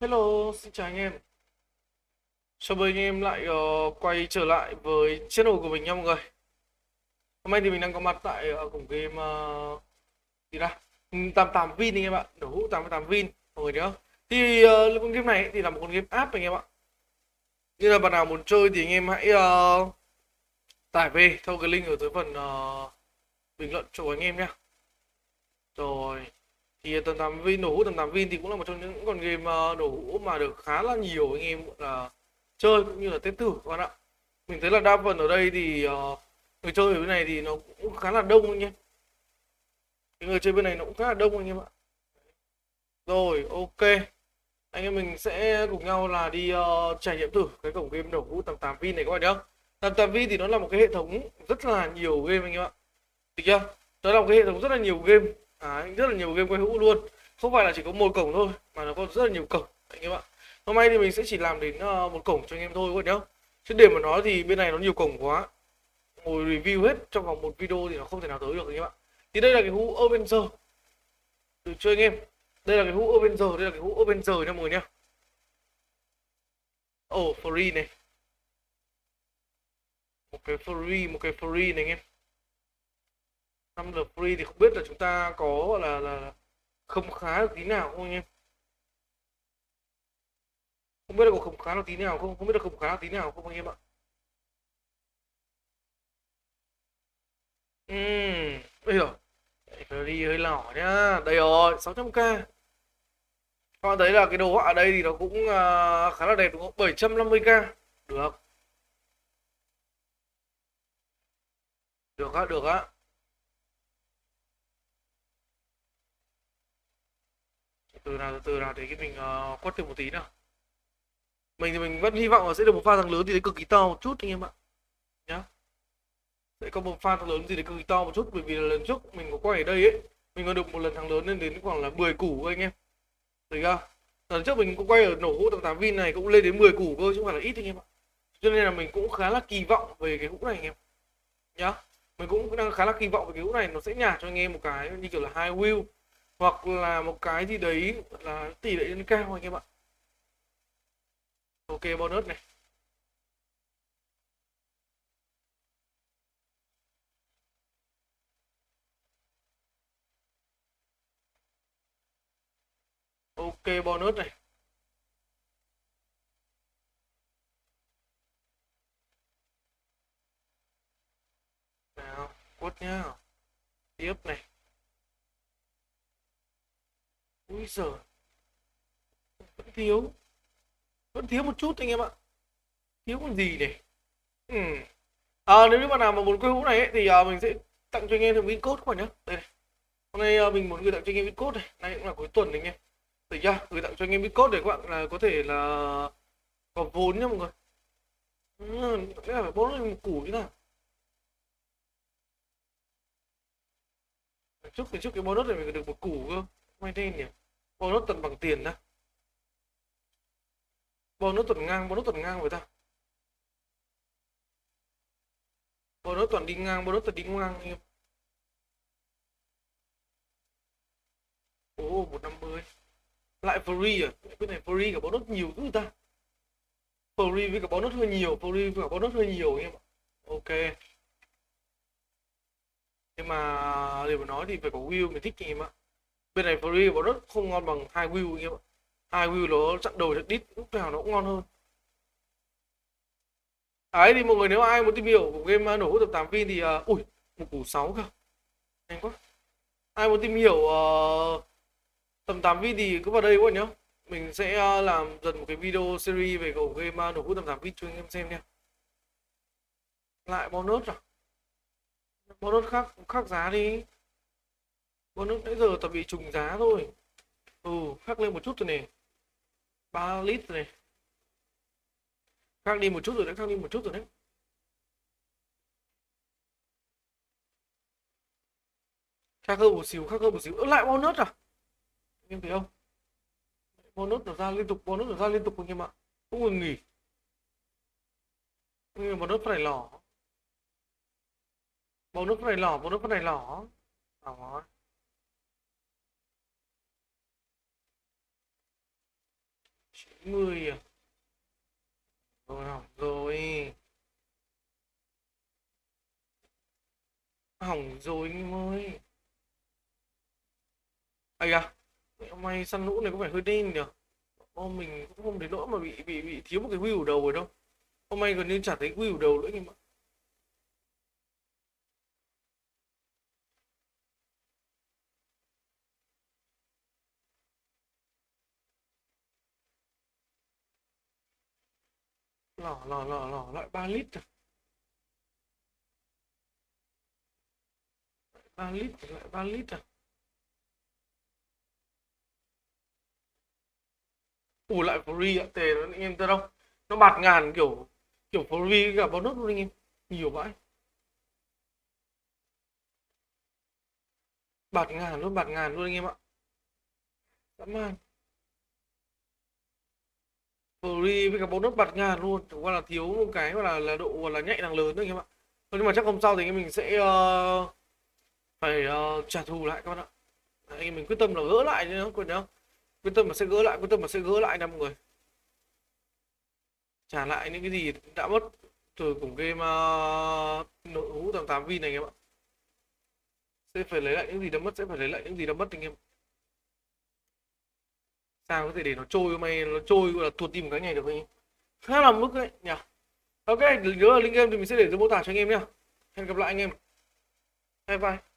Hello, xin chào anh em. Chào mừng anh em lại uh, quay trở lại với channel của mình nha mọi người. Hôm nay thì mình đang có mặt tại ờ, uh, cổng game uh, gì đó? 88 Vin anh em ạ, đổ hũ 88 Vin mọi người nhớ. Thì uh, con game này thì là một con game app anh em ạ. Như là bạn nào muốn chơi thì anh em hãy uh, tải về theo cái link ở dưới phần uh, bình luận cho anh em nhé. Rồi thì tầm tám Vin nổ hũ tầm tám Vin thì cũng là một trong những con game ờ, nổ hũ mà được khá là nhiều anh em là chơi cũng như là test thử các bạn ạ. Mình thấy là đa phần ở đây thì ờ, người chơi ở bên này thì nó cũng khá là đông anh em. Người chơi bên này nó cũng khá là đông anh em ạ. Rồi ok. Anh em mình sẽ cùng nhau là đi uh, trải nghiệm thử cái cổng game nổ hũ tầm 8 Vin này các bạn nhé 88 Vin thì nó là một cái hệ thống rất là nhiều game anh em ạ. Được chưa? Nó là một cái hệ thống rất là nhiều game. Đấy, rất là nhiều game quay hũ luôn. Không phải là chỉ có một cổng thôi mà nó có rất là nhiều cổng. Anh em ạ. Hôm nay thì mình sẽ chỉ làm đến ờ, một cổng cho anh em thôi các bạn nhé chứ để mà nói thì bên này nó nhiều cổng quá. Ngồi review hết trong vòng một video thì nó không thể nào tới được anh em ạ. Thì đây là cái hũ Avenger. Được chưa anh em? Đây là cái hũ Avenger đây là cái hũ Avenger nha mọi người nhá. Oh free này. Một cái free một cái free này anh em năm lượt free thì không biết là chúng ta có gọi là là không khá được tí nào không anh em? Không biết là có không khá được tí nào không? Không biết là không khá được tí nào không anh em ạ? Ừm, bây giờ đi hơi lỏ nhá. Đây rồi 600k các bạn thấy là cái đồ họa ở đây thì nó cũng à, khá là đẹp đúng không? 750k được. Được á được á. Từ nào từ từ nào để cái mình ờ, uh, quất thêm một tí nào. Mình thì mình vẫn hy vọng là sẽ được một pha thắng lớn thì đấy cực kỳ to một chút anh em ạ. Nhá. Sẽ có một pha thắng lớn gì đấy cực kỳ to một chút bởi vì là lần trước mình có quay ở đây ấy mình có được một lần thắng lớn lên đến khoảng là 10 củ anh em. Thấy chưa? Lần trước mình cũng quay ở nổ hũ tầm tám vin này cũng lên đến 10 củ cơ chứ không phải là ít anh em ạ. Cho nên là mình cũng khá là kỳ vọng về cái hũ này anh em. Nhá. Mình cũng đang khá là kỳ vọng về cái hũ này nó sẽ nhả cho anh em một cái như kiểu là hai wheel hoặc là một cái gì đấy là tỷ lệ lên cao anh em ạ. Ok, bonus này. Ok, bonus này. Nào quất nhá. Tiếp này. Úi giời. Vẫn thiếu. Vẫn thiếu một chút anh em ạ. Thiếu còn gì này ừ. Hmm. à, Nếu như bạn nào mà muốn quay hũ này ấy, Thì à, mình sẽ tặng cho anh em thêm win code các bạn nhé Đây này. Hôm nay à, mình muốn gửi tặng cho anh em win code này. Nay cũng là cuối tuần anh em. Được chưa? Gửi tặng cho anh em win code để các bạn là có thể là Có vốn nha mọi người. Hmm, ừ, Cái là phải bố lên một củ như nào. Trước, trước cái bonus này mình được một củ cơ. May đen nhỉ bonus tuần bằng tiền đó bonus tuần ngang bonus tuần ngang với ta bonus tuần đi ngang bonus tuần đi ngang em. Ồ, một năm mươi lại free à? Cái này free cả bonus nhiều thứ ta. Free với cả bonus hơi nhiều, free với cả bonus hơi nhiều, em ok. Nhưng mà điều mà nói thì phải có will mình thích em ạ bên này free và rất không ngon bằng hai wheel anh em ạ. Hai wheel nó chặn đầu chặn đít lúc nào nó cũng ngon hơn. Ấy thì mọi người nếu ai muốn tìm hiểu của game nổ hút tập 8 pin thì uh, ui một củ 6 cơ. Nhanh quá. Ai muốn tìm hiểu uh, tầm 8 pin thì cứ vào đây các bạn nhé. Mình sẽ uh, làm dần một cái video series về cầu game à, nổ hút tầm 8 pin cho anh em xem nha. Lại bonus à? Bonus khác khác giá đi bonus nãy giờ tao bị trùng giá thôi. Ừ khác lên một chút rồi này 3 lít rồi này khác đi một chút rồi đấy khác đi một chút rồi đấy. Khác hơn một xíu khác hơn một xíu. Ơ, lại bonus à? Em thấy không? Bonus nó ra liên tục bonus nó ra liên tục anh em ạ. Không ngừng nghỉ. Nhưng mà bonus phải lỏ. Bonus phải lỏ bonus phải lỏ. Đó 90 à. Rồi hỏng rồi. Hỏng rồi anh em ơi. Ây à hôm nay săn lũ này có vẻ hơi đen nhỉ? Ô mình cũng không đến nỗi mà bị bị bị thiếu một cái wheel đầu rồi đâu. Hôm nay gần như chả thấy wheel đầu nữa anh em ạ. Lỏ lỏ lỏ lỏ, loại 3 lít à 3 lít, loại 3 lít à ủ lại free ạ, tề nó anh em thấy đâu. Nó bạt ngàn kiểu kiểu free cả bonus luôn anh em. Nhiều vãi. Bạt ngàn luôn, bạt ngàn luôn anh em ạ. Dã man free với cả bonus bạt ngàn luôn. Chẳng qua là thiếu một cái gọi là là độ gọi là nhạy càng lớn thôi anh em ạ. Thôi nhưng mà chắc hôm sau thì anh em mình sẽ uh, phải uh, trả thù lại các bạn ạ. Anh em mình quyết tâm là gỡ lại chứ không quên nhớ, quyết tâm mà sẽ gỡ lại quyết tâm mà sẽ gỡ lại nha mọi người. Trả lại những cái gì đã mất từ cùng game uh, nội hũ 88 vin này anh em ạ. Sẽ phải lấy lại những gì đã mất sẽ phải lấy lại những gì đã mất anh em sao có thể để nó trôi mày, nó trôi gọi là tuột tim một cái này được không? khá là mức đấy, nhỉ? Ok, nhớ là link game thì mình sẽ để dưới mô tả cho anh em nhá. Hẹn gặp lại anh em. Bye bye.